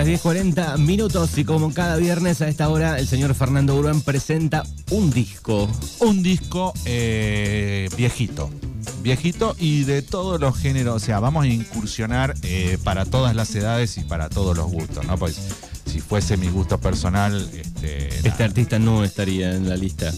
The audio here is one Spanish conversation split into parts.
Las 10.40 minutos y como cada viernes a esta hora el señor Fernando Urban presenta un disco. Un disco eh, viejito. Viejito y de todos los géneros. O sea, vamos a incursionar eh, para todas las edades y para todos los gustos, ¿no? Pues si fuese mi gusto personal, este, Este artista no estaría en la lista.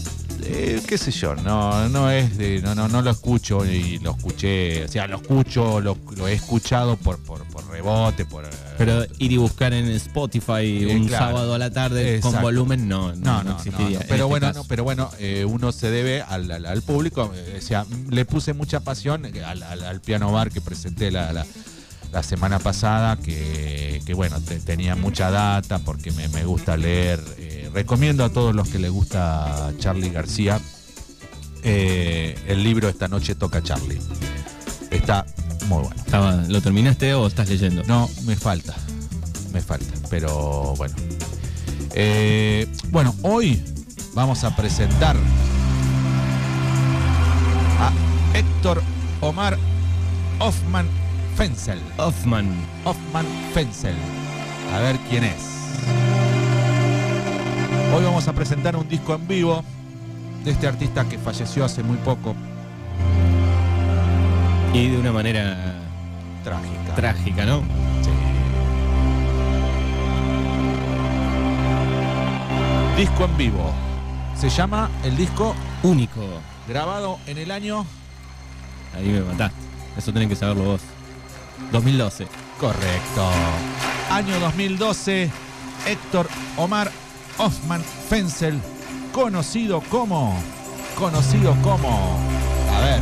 Eh, qué sé yo, no, no es de, no, no, no lo escucho y lo escuché, o sea, lo escucho, lo, lo he escuchado por, por, por rebote, por. Pero ir y buscar en Spotify Eh, un claro. sábado a la tarde con volumen, no, no, No, existiría. en Pero este bueno, caso. no, pero bueno, eh, uno se debe al, al- al público. eh, o sea, le puse mucha pasión al, al- al piano bar que presenté la, la- la semana pasada, que, que bueno, te- tenía mucha data porque me, me gusta leer. eh, recomiendo a todos los que les gusta Charlie García eh, el libro Esta noche toca Charlie. Está muy bueno. ¿Lo terminaste o estás leyendo? No, me falta. Me falta. Pero bueno. Eh, bueno, hoy vamos a presentar a Héctor Omar Hoffman Fenzel. Hoffman. Hoffman Fenzel. A ver quién es. Hoy vamos a presentar un disco en vivo de este artista que falleció hace muy poco. Y de una manera Trágica. trágica, ¿no? Sí. Disco en vivo. Se llama el disco Único. grabado en el año Ahí me mataste. Eso tenés que saberlo vos. 2012. correcto. Año 2012. Héctor Omar Hoffman Fenzel, conocido como. Conocido como. A ver.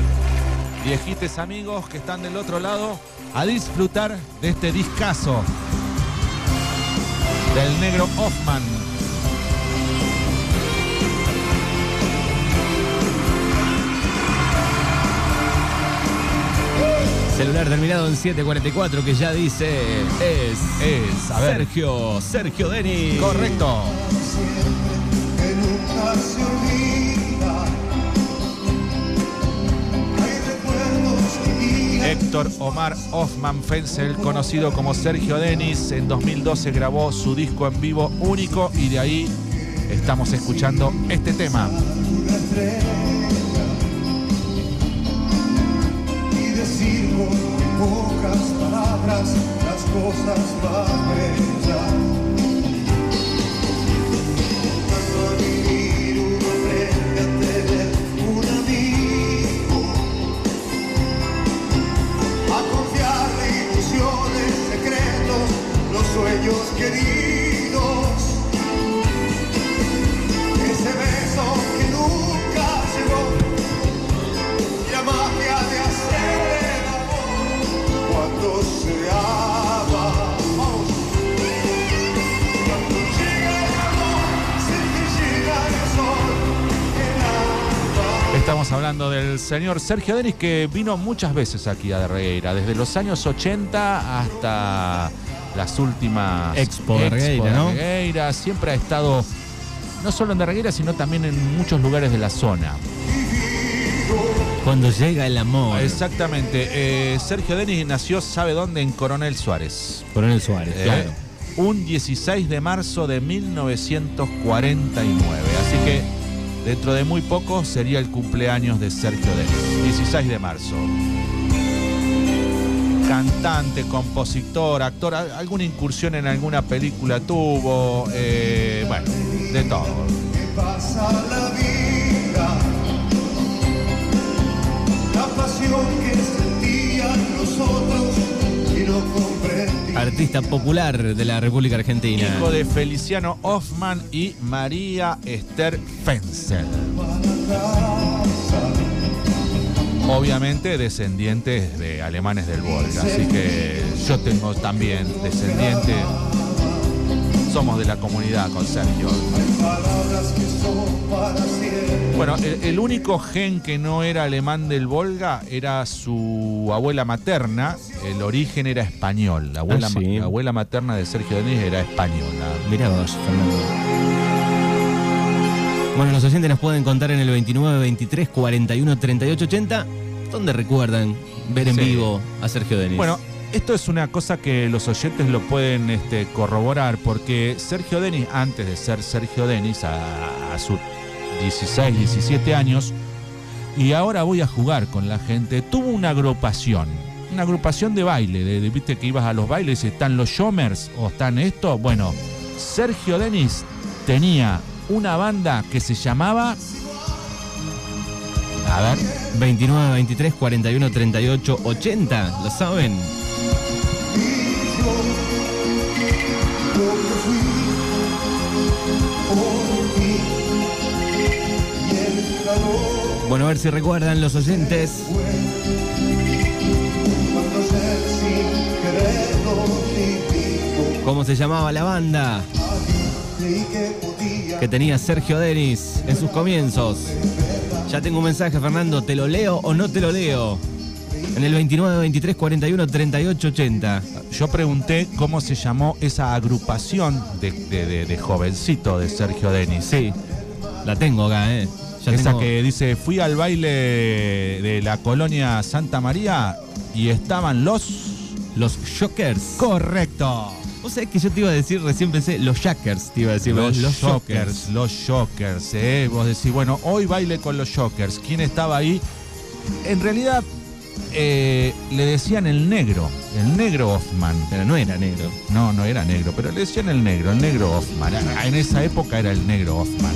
Viejites amigos que están del otro lado a disfrutar de este discazo del negro Hoffman. Celular terminado en 744 que ya dice es, Es, a ver. Sergio, Sergio Denis. Correcto. Héctor Omar Hoffman Fenzel, conocido como Sergio Denis, en 2012 grabó su disco en vivo único y de ahí estamos escuchando este tema. una estrella y decir con pocas palabras las cosas más bellas. Estamos hablando del señor Sergio Denis que vino muchas veces aquí a Darregueira, desde los años 80 hasta las últimas Expo Darregueira, ¿no? Darregueira. Siempre ha estado no solo en Darregueira, sino también en muchos lugares de la zona. Cuando llega el amor. Exactamente. eh, Sergio Denis nació, ¿sabe dónde? En Coronel Suárez. Coronel Suárez, Eh, claro. Un 16 de marzo de 1949. Así que dentro de muy poco sería el cumpleaños de Sergio Denis. 16 de marzo. Cantante, compositor, actor, al- alguna incursión en alguna película tuvo, eh, bueno, de todo. Artista popular de la República Argentina. Hijo de Feliciano Hoffman y María Esther Fenzel. Obviamente descendientes de alemanes del Volga, así que yo tengo también descendiente. Somos de la comunidad con Sergio. Palabras que son para siempre. Bueno, el, el único gen que no era alemán del Volga era su abuela materna. El origen era español. La abuela, Ah, ma- sí. la abuela materna de Sergio Denis era española. Mirá vos, Fernando. Bueno, los oyentes nos pueden contar en el 29 23 41 38 80 donde recuerdan ver en Sí. vivo a Sergio Denis. Bueno, esto es una cosa que los oyentes lo pueden este, corroborar, porque Sergio Denis, antes de ser Sergio Denis, a, a sus 16, 17 años, y ahora voy a jugar con la gente, tuvo una agrupación, una agrupación de baile, de, de- viste que ibas a los bailes y están los Shomers o están esto. Bueno, Sergio Denis tenía una banda que se llamaba. A ver, 29, 23, 41, 38, 80. ¿Lo saben? Bueno, a ver si recuerdan los oyentes. ¿Cómo se llamaba la banda que tenía Sergio Denis en sus comienzos? Ya tengo un mensaje, Fernando. ¿Te lo leo o no te lo leo? En el 29, 23, 41, 38, 80. yo pregunté cómo se llamó esa agrupación de, de- de- de jovencito de Sergio Denis. Sí, la tengo acá, ¿eh? Ya Esa tengo- que dice, fui al baile de la colonia Santa María y estaban los... Los Shockers. Correcto. Vos sabés que yo te iba a decir, recién pensé, los Jackers, te iba a decir. Los, Shockers, los Shockers, ¿eh? Vos decís, bueno, hoy baile con los Shockers. ¿Quién estaba ahí? En realidad, eh, le decían el negro, el negro Hoffman. Pero no era negro. No, no era negro, pero le decían el negro, el negro Hoffman. En esa época era el negro Hoffman.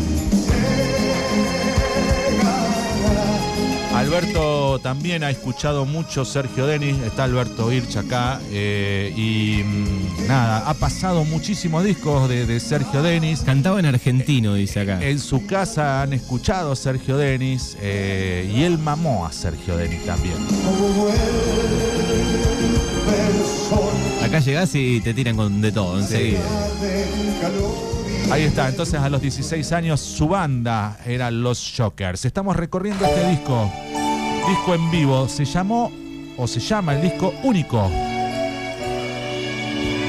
Alberto también ha escuchado mucho Sergio Denis, está Alberto Irch acá eh, y mm, nada, ha pasado muchísimos discos de, de Sergio Denis. Cantaba en argentino, dice acá. En su casa han escuchado a Sergio Denis eh, y él mamó a Sergio Denis también. Acá llegás y te tiran con de todo enseguida. Ahí está, entonces a los 16 años su banda era Los Shockers. Estamos recorriendo este disco, disco en vivo, se llamó o se llama el disco único.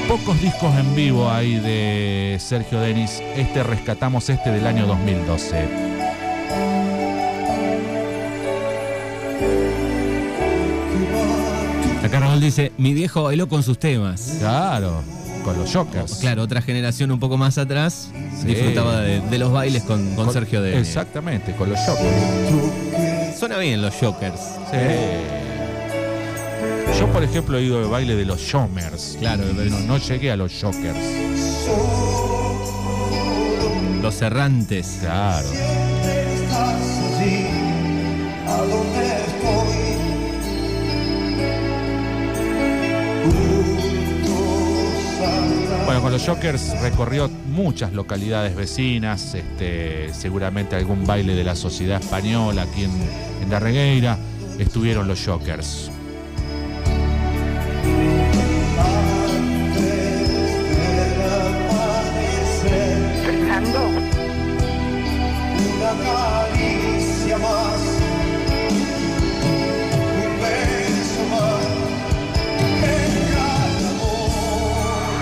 Pocos discos en vivo hay de Sergio Denis. Este rescatamos este del año 2012. Acá Raúl dice, mi viejo bailó con sus temas. Claro, con los Shockers. Claro, otra generación un poco más atrás Sí. disfrutaba de, de los bailes con, con Con- Sergio de Exactamente, con los Shockers. Suena bien los Shockers. Sí. Yo, por ejemplo, he ido de baile de los Shomers. Claro, no, no llegué a los Shockers. Los errantes. Claro. Bueno, con los Shockers recorrió muchas localidades vecinas, este, seguramente algún baile de la sociedad española aquí en, en La Regueira. Estuvieron los. Fernando, una caricia más, un beso más, en cada amor.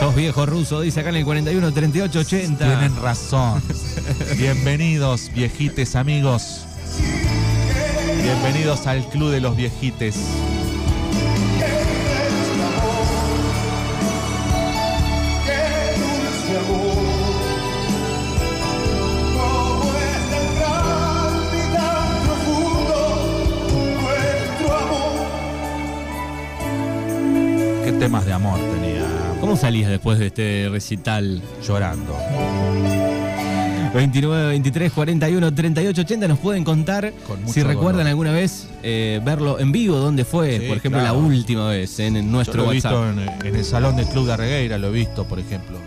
Sos viejo ruso, dice acá en el 41 38 80. Tienen razón. Bienvenidos, viejites amigos. Bienvenidos al Club de los Viejites. Qué dulce amor, como es tan grande y tan profundo nuestro amor. ¿Qué temas de amor tenía? ¿Cómo salís después de este recital? Llorando. 29, 23, 41, 38, 80 nos pueden contar si recuerdan dolor. alguna vez eh, verlo en vivo, dónde fue, Sí, por ejemplo, claro. la última vez en, en Yo nuestro lo he WhatsApp. visto en, en el salón del Club de Arregueira, lo he visto, por ejemplo.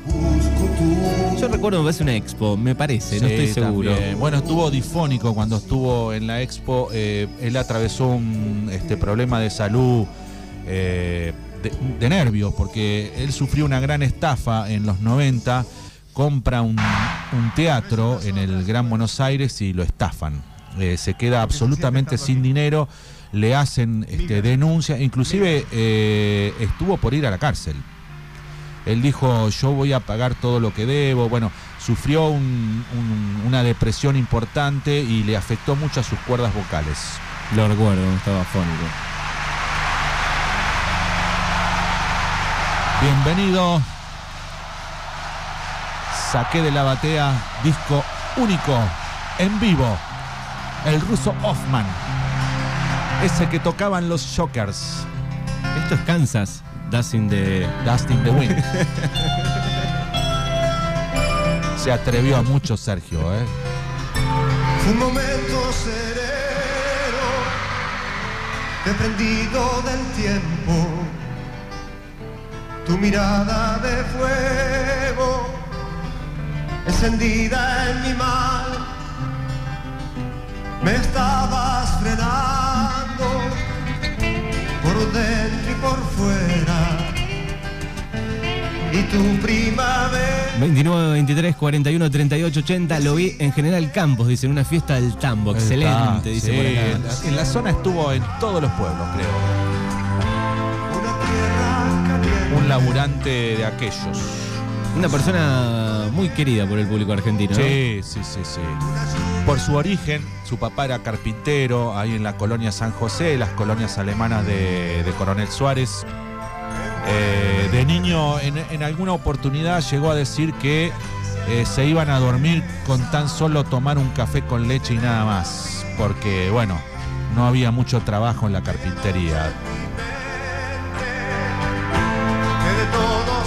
Yo recuerdo me parece una expo, me parece, no estoy seguro. también. Bueno, estuvo difónico cuando estuvo en la expo. eh, él atravesó un este, problema de salud, eh, de, de nervios, porque él sufrió una gran estafa en los 90. Compra un, un teatro en el Gran Buenos Aires y lo estafan. Eh, se queda absolutamente sin dinero, le hacen este, denuncia, inclusive eh, estuvo por ir a la cárcel. Él dijo, yo voy a pagar todo lo que debo. Bueno, sufrió un- un- una depresión importante y le afectó mucho a sus cuerdas vocales. Lo recuerdo, estaba fónico. Bienvenido. Saqué de la batea disco único, en vivo. El ruso Hoffman. Ese que tocaban los Shockers. Esto es Kansas, Dustin de. The Wind. Se atrevió a mucho Sergio, ¿eh? Fue un momento sereno, desprendido del tiempo. Tu mirada de fuego, encendida en mi mal, me estabas frenando por dentro y por fuera. Y tu primavera. 29, 23, 41, 38, 80. Lo vi en General Campos, dice, en una fiesta del tambo. Excelente, dice sí, por acá. en, la, en la zona estuvo en todos los pueblos, creo. Una tierra caliente. Un laburante de aquellos. Una persona muy querida por el público argentino. ¿no? Sí, sí, sí, sí. Por su origen, su papá era carpintero ahí en la colonia San José, las colonias alemanas de, de Coronel Suárez. Eh, de niño, en, en alguna oportunidad llegó a decir que eh, se iban a dormir con tan solo tomar un café con leche y nada más. Porque, bueno, no había mucho trabajo en la carpintería.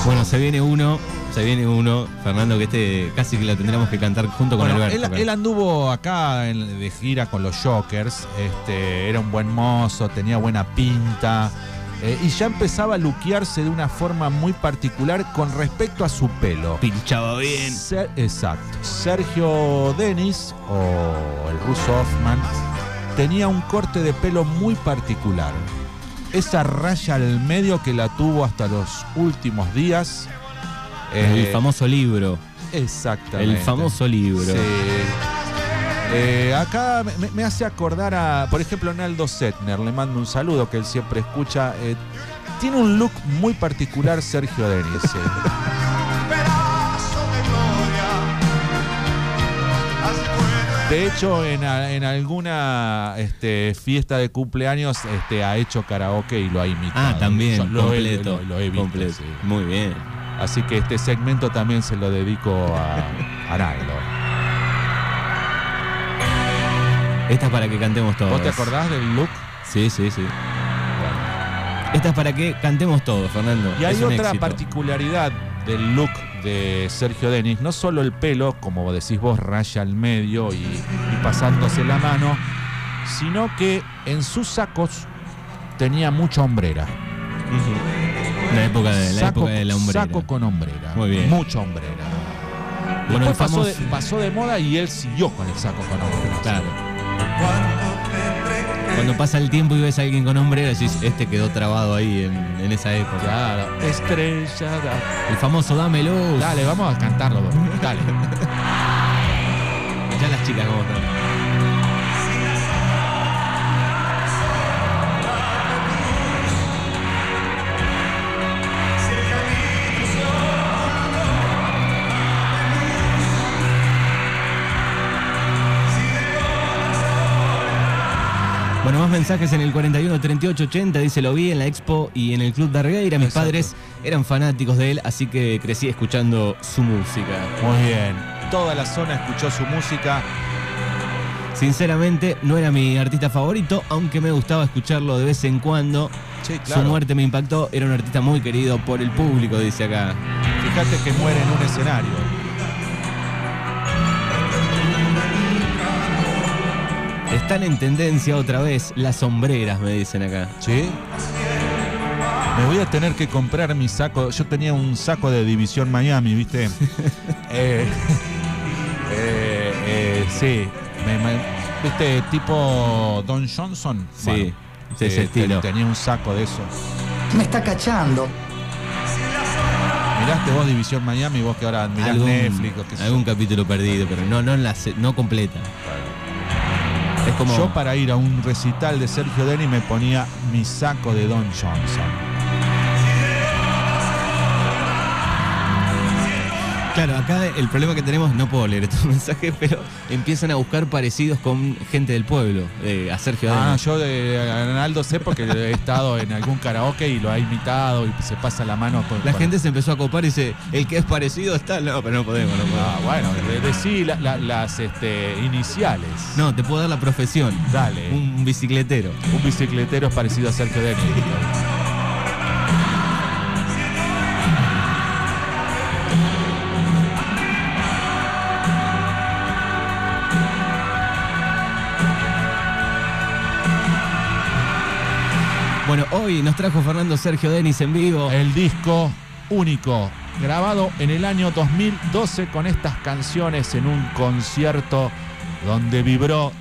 Bueno, se viene uno, se viene uno, Fernando, que este casi que la tendremos que cantar junto con Bueno, Alberto. él, anduvo acá en- de gira con los Jokers, este, era un buen mozo, tenía buena pinta eh, y ya empezaba a luquearse de una forma muy particular con respecto a su pelo. Pinchaba bien. Ser- exacto. Sergio Denis, o el ruso Hoffman, tenía un corte de pelo muy particular. Esa raya al medio que la tuvo hasta los últimos días. El eh, famoso libro. Exactamente. El famoso libro. Sí. Eh, acá me, me hace acordar a, por ejemplo, Naldo Setner, le mando un saludo que él siempre escucha. eh, tiene un look muy particular Sergio Denis. de hecho, en, a- en alguna este, fiesta de cumpleaños este, ha hecho karaoke y lo ha imitado. Ah, también, Yo lo he- completo. lo- lo he visto, completo. sí. Muy bien. Así que este segmento también se lo dedico a, a Naldo. Esta es para que cantemos todos. ¿Vos te acordás del look? Sí, sí, sí. Esta es para que cantemos todos, Fernando. Y hay Es otra particularidad del look de Sergio Denis, no solo el pelo, como decís vos, raya al medio y, y pasándose la mano, sino que en sus sacos tenía mucha hombrera. La época de la, saco, época de la hombrera. saco con hombrera. Muy bien. Mucha hombrera. Bueno, Después pasó, de, pasó de moda y él siguió con el saco con hombrera. Claro. Cuando pasa el tiempo y ves a alguien con hombrera, decís, este quedó trabado ahí en, en esa época. Claro. Estrellada. El famoso Dame luz. Dale, vamos a cantarlo. Dale. Ya las chicas cómo están. Mensajes en el 41 38 80. Dice: Lo vi en la expo y en el club de Argueira. Mis Exacto. padres eran fanáticos de él, así que crecí escuchando su música. Muy bien. Toda la zona escuchó su música. Sinceramente, no era mi artista favorito, aunque me gustaba escucharlo de vez en cuando. Sí, Su muerte me impactó, era un artista muy querido por el público, dice acá. Fíjate que muere en un escenario. Están en tendencia otra vez las sombreras, me dicen acá. ¿Sí? Me voy a tener que comprar mi saco. Yo tenía un saco de División Miami, ¿viste? Eh, eh, eh, sí. Me- me- ¿Viste? Tipo Don Johnson. Sí, de ese eh, estilo. Tenía un saco de eso. Me está cachando. Miraste vos División Miami, vos que ahora mirás Algún, Netflix o qué sé yo. algún capítulo perdido, pero no, no, en la no completa. Como. Yo para ir a un recital de Sergio Denis me ponía mi saco de Don Johnson. Claro, acá el problema que tenemos, no puedo leer estos mensajes, pero empiezan a buscar parecidos con gente del pueblo, eh, a Sergio Ah, yo de Arnaldo sé porque he estado en algún karaoke y lo ha imitado y se pasa la mano con La gente se empezó a copar y dice, el que es parecido está, no, pero no podemos, no podemos. Ah, bueno, de- decí la- la- las este, iniciales. No, te puedo dar la profesión. Dale. Un, Un bicicletero. bicicletero es parecido a Sergio Denis. Hoy nos trajo Fernando Sergio Denis en vivo. El disco único, grabado en el año 2012 con estas canciones en un concierto donde vibró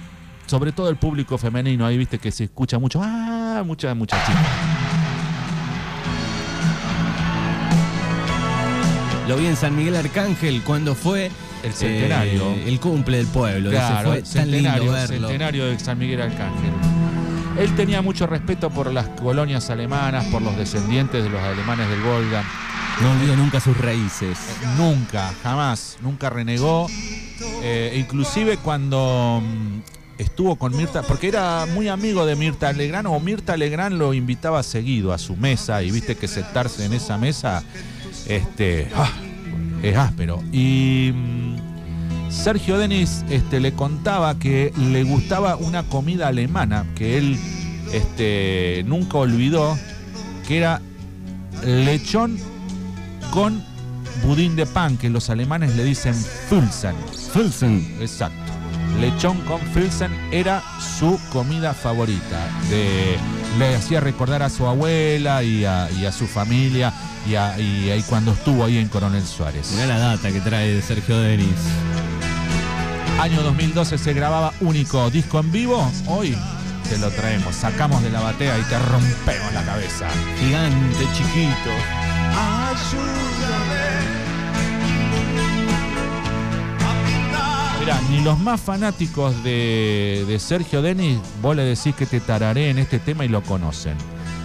sobre todo el público femenino. Ahí viste que se escucha mucho, ah, muchas muchachitas. Lo vi en San Miguel Arcángel cuando fue El centenario. eh, el cumple del pueblo. Claro, fue tan lindo centenario, verlo. centenario de San Miguel Arcángel. Él tenía mucho respeto por las colonias alemanas, por los descendientes de los alemanes del Volga. No olvido nunca sus raíces. Nunca, jamás, nunca renegó. Eh, inclusive cuando mm, estuvo con Mirta, porque era muy amigo de Mirta Legrand, o Mirta Legrand lo invitaba seguido a su mesa, y viste que sentarse en esa mesa este, ah, es áspero. Y mm, Sergio Denis este, le contaba que le gustaba una comida alemana que él este, nunca olvidó, que era lechón con budín de pan, que los alemanes le dicen Fulsen. Fulsen. Exacto. Lechón con Filsen era su comida favorita. De- le hacía recordar a su abuela y a, y a su familia y, a- y cuando estuvo ahí en Coronel Suárez. Mirá la data que trae Sergio Denis. Año 2012 se grababa único disco en vivo. Hoy te lo traemos, sacamos de la batea y te rompemos la cabeza. Gigante, chiquito. Mirá, ni los más fanáticos de, de Sergio Denis, vos le decís que te tararé en este tema y lo conocen.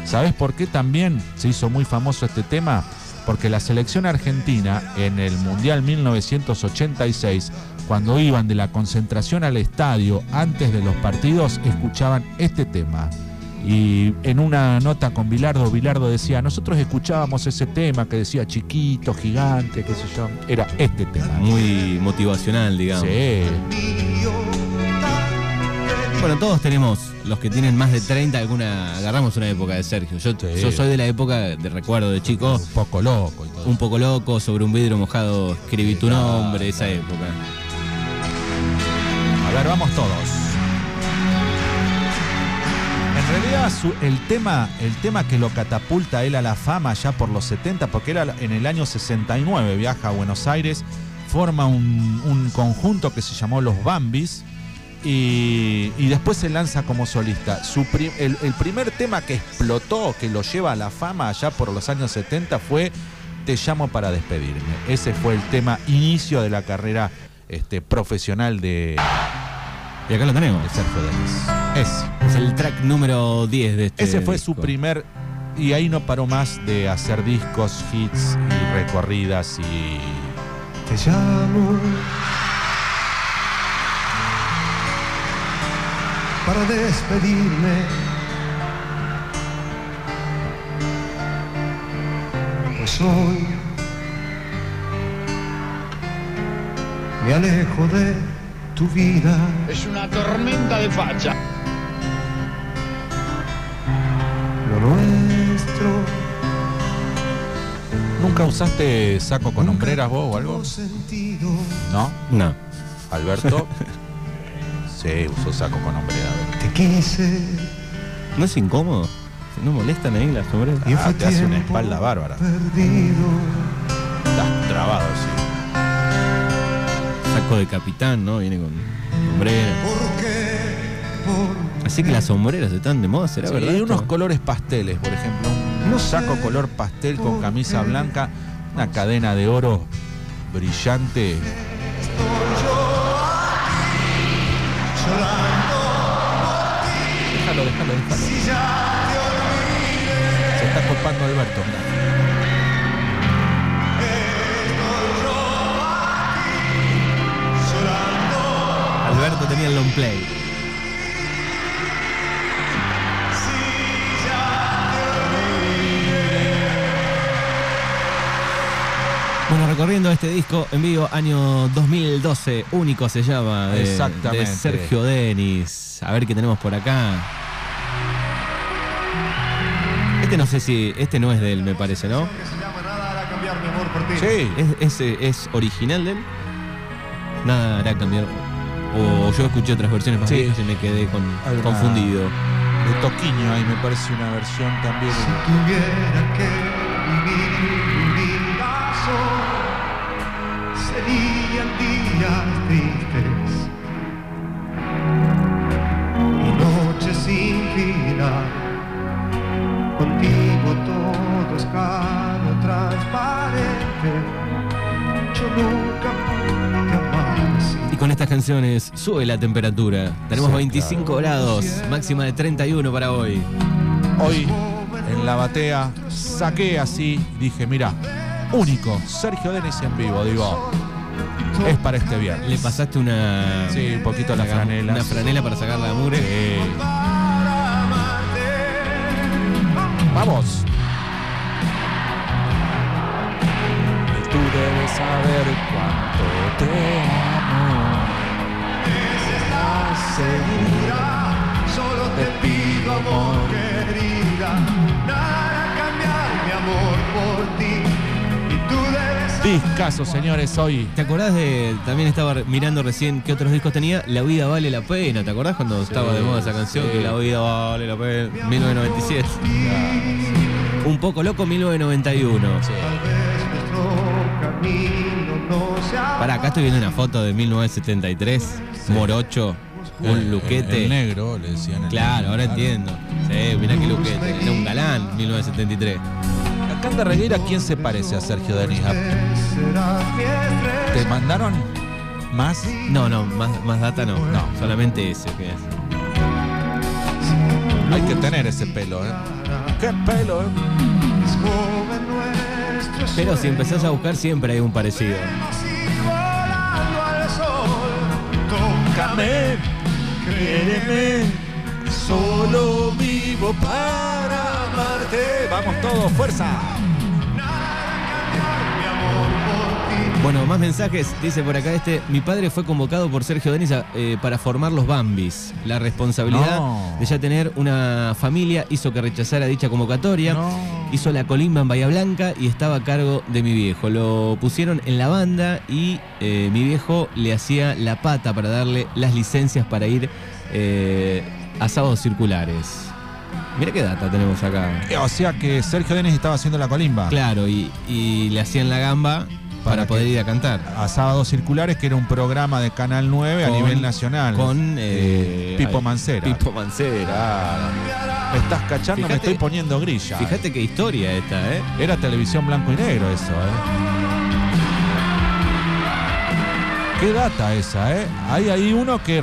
¿Sabés por qué también se hizo muy famoso este tema? Porque la selección argentina en el Mundial 1986, cuando iban de la concentración al estadio antes de los partidos, escuchaban este tema. Y en una nota con Bilardo, Bilardo decía, nosotros escuchábamos ese tema que decía chiquito, gigante, qué sé yo. Era este tema. Muy motivacional, digamos. Sí. Bueno, todos tenemos, los que tienen más de 30, alguna. Agarramos una época de Sergio. Yo, Sí. yo soy de la época de recuerdo de chico, Un poco loco y todo. un poco loco, sobre un vidrio mojado, escribí tu Claro, nombre, esa claro. época. A ver, vamos todos. En realidad su- el tema, el tema que lo catapulta a él a la fama ya por los 70, porque era en el año 69 viaja a Buenos Aires, forma un, un conjunto que se llamó Los Bambis y, y después se lanza como solista. Su el, el primer tema que explotó, que lo lleva a la fama allá por los años 70 fue Te llamo para despedirme. Ese fue el tema inicio de la carrera este, profesional de, Y acá lo tenemos. de Sergio Denis. Ese. Es el track número 10 de este. Ese fue su primer. Y ahí no paró más de hacer discos, hits y recorridas y. Te llamo para despedirme. Pues hoy me alejo de tu vida. Es una tormenta de facha. Lo nuestro ¿Nunca usaste saco con hombreras vos o algo? sentido. ¿No? No. Alberto. sí, usó saco con hombreras. Te quise ¿No es incómodo? ¿No molestan ahí las sombreras? y Ah, te hace una espalda bárbara. Perdido. Estás trabado, sí. Saco de capitán, ¿no? Viene con sombrero. ¿Por qué? Por Así que las sombreras están de moda, ¿será Sí, verdad? hay unos esto? colores pasteles, por ejemplo. Un saco color pastel con camisa blanca, una cadena de oro brillante. déjalo, déjalo, déjalo. Se está culpando Alberto. Alberto tenía el long play. Bueno, recorriendo este disco en vivo, año 2012, único se llama, de, Exactamente. de Sergio Denis. A ver qué tenemos por acá. Este no sé si, este no es de él, me parece, ¿no? Sí. ¿Es, es, es original de él? Nada hará cambiar. O yo escuché otras versiones más Sí. viejas y me quedé con- Alguna- confundido. De Toquiño ahí me parece una versión también. tuviera que vivir serían días tristes y noches sin final. Contigo todo es claro, transparente. Yo nunca pude amar así. Y con estas canciones sube la temperatura. Tenemos Sí, 25 grados, máxima de 31 para hoy. Hoy en la batea saqué así, dije, mira, único, Sergio Denis en vivo, digo, es para este viernes. Le pasaste una. Sí, un poquito la franela. Una franela para sacar la mure. Sí. Vamos. Tú debes saber cuánto te amo. Segura, solo te pido amor, querida. Nada cambiar mi amor por ti. Discaso, señores, hoy. ¿Te acordás de.? También estaba mirando recién qué otros discos tenía. La vida vale la pena. ¿Te acordás cuando estaba de moda esa canción? sí. Que la vida vale la pena. 1997. Un poco loco, 1991. Tal vez nuestro camino no sea. Pará, acá estoy viendo una foto de 1973. Morocho, un El- luquete. El negro, le decían. el Claro, ahora entiendo. Sí, mirá qué luquete. Era un galán, 1973. Acá en Regueira, ¿quién se parece a Sergio Denis? ¿Te mandaron más? No, no, más, más data no. No, solamente ese que es. Hay que tener ese pelo, ¿eh? ¿Qué pelo, eh? Pero si empezás a buscar siempre hay un parecido. Tócame, Créeme, solo vivo para amarte. Vamos todos, fuerza. Bueno, más mensajes. Dice por acá este. Mi padre fue convocado por Sergio Denis a- eh, para formar los Bambis. La responsabilidad No. de ya tener una familia hizo que rechazara dicha convocatoria. No. Hizo la colimba en Bahía Blanca y estaba a cargo de mi viejo. Lo pusieron en la banda y eh, mi viejo le hacía la pata para darle las licencias para ir eh, a sábados circulares. Mira qué data tenemos acá. O sea que Sergio Denis estaba haciendo la colimba. Claro, y, y le hacían la gamba para, Para poder ir a cantar. A Sábados Circulares, que era un programa de Canal 9 a nivel nacional. Con Eh, Pipo ay, Mancera. Pipo Mancera. Me estás cachando, me estoy poniendo grilla. Fíjate qué historia esta, ¿eh? Era televisión blanco y negro eso, ¿eh? Qué data esa, ¿eh? Hay ahí uno que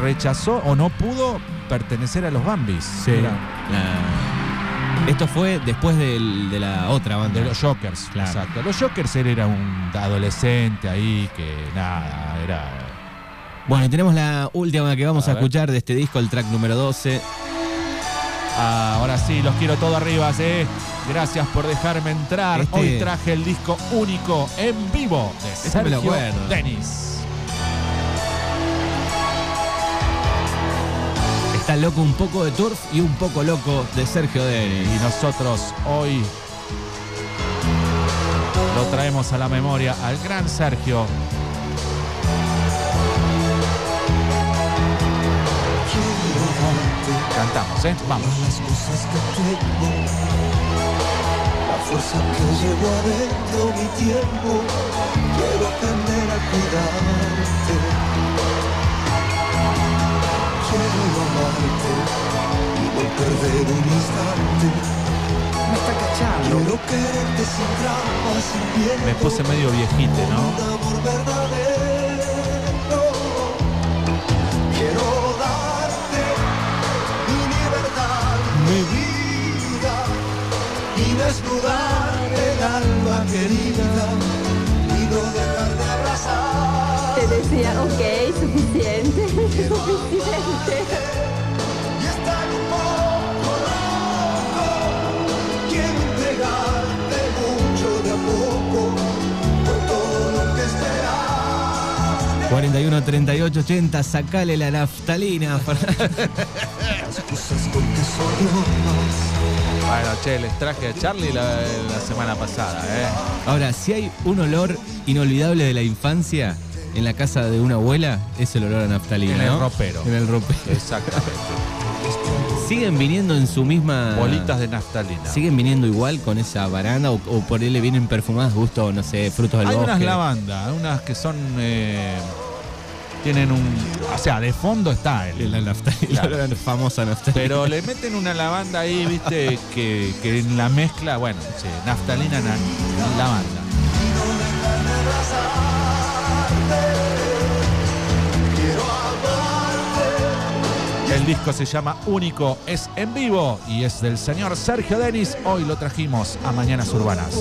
rechazó o no pudo pertenecer a los Bambis. Mira, La- Esto fue después del- de la otra banda. de los Jokers. Claro. Exacto. Los Jokers él era un adolescente ahí que nada, era. Bueno, y tenemos la última que vamos a, escuchar de este disco, el track número 12. Ah, ahora sí, los quiero todo arriba, ¿eh? Gracias por dejarme entrar. Este- Hoy traje el disco único en vivo de Este Sergio. Denis. Está loco un poco de Turf y un poco loco de Sergio Denis. Y nosotros hoy lo traemos a la memoria al gran Sergio. Cantamos, ¿eh? Vamos. la fuerza que llevo adentro mi tiempo. No perder un instante. Me está cachando. Quiero quererte sin trampas, sin miedo. Me puse medio viejite, ¿no? Un amor verdadero. Quiero darte mi libertad, mi vida y desnudar el alma querida y no dejar de abrazar. Te decía, ok, suficiente. Y 31 38 80. Sacale la naftalina. bueno, che, les traje a Charlie la, semana pasada. ¿eh? Ahora, si hay un olor inolvidable de la infancia en la casa de una abuela, es el olor a naftalina. En el ropero. En el ropero. Exactamente. ¿Siguen viniendo en su misma. Bolitas de naftalina. ¿Siguen viniendo igual con esa baranda o, por él le vienen perfumadas gusto, no sé, frutos del Hay bosque? unas lavanda, unas que son. Eh, tienen un. O sea, de fondo está el. La naftalina, Claro. la famosa naftalina. Pero le meten una lavanda ahí, viste, que, que en la mezcla, bueno, sí, naftalina, na- lavanda. El disco se llama Único, es en vivo y es del señor Sergio Denis. Hoy lo trajimos a Mañanas Urbanas.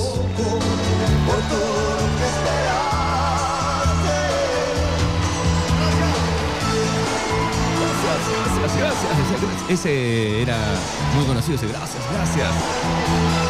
Gracias, gracias. Ese era muy conocido, ese gracias, gracias.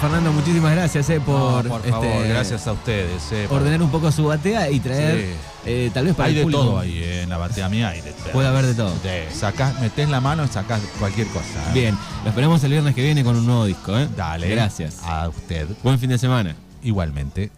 Fernando, muchísimas gracias eh, por, No, por favor, este, gracias a ustedes. eh, por- ordenar un poco su batea y traer, Sí. eh, tal vez para Hay el de público. todo ahí, eh, en la batea mía hay de todo. Puede haber de todo. Sacás, metés la mano y sacás cualquier cosa. Bien, lo esperamos el viernes que viene con un nuevo disco. ¿eh? Dale. Gracias. A usted. Buen fin de semana. Igualmente.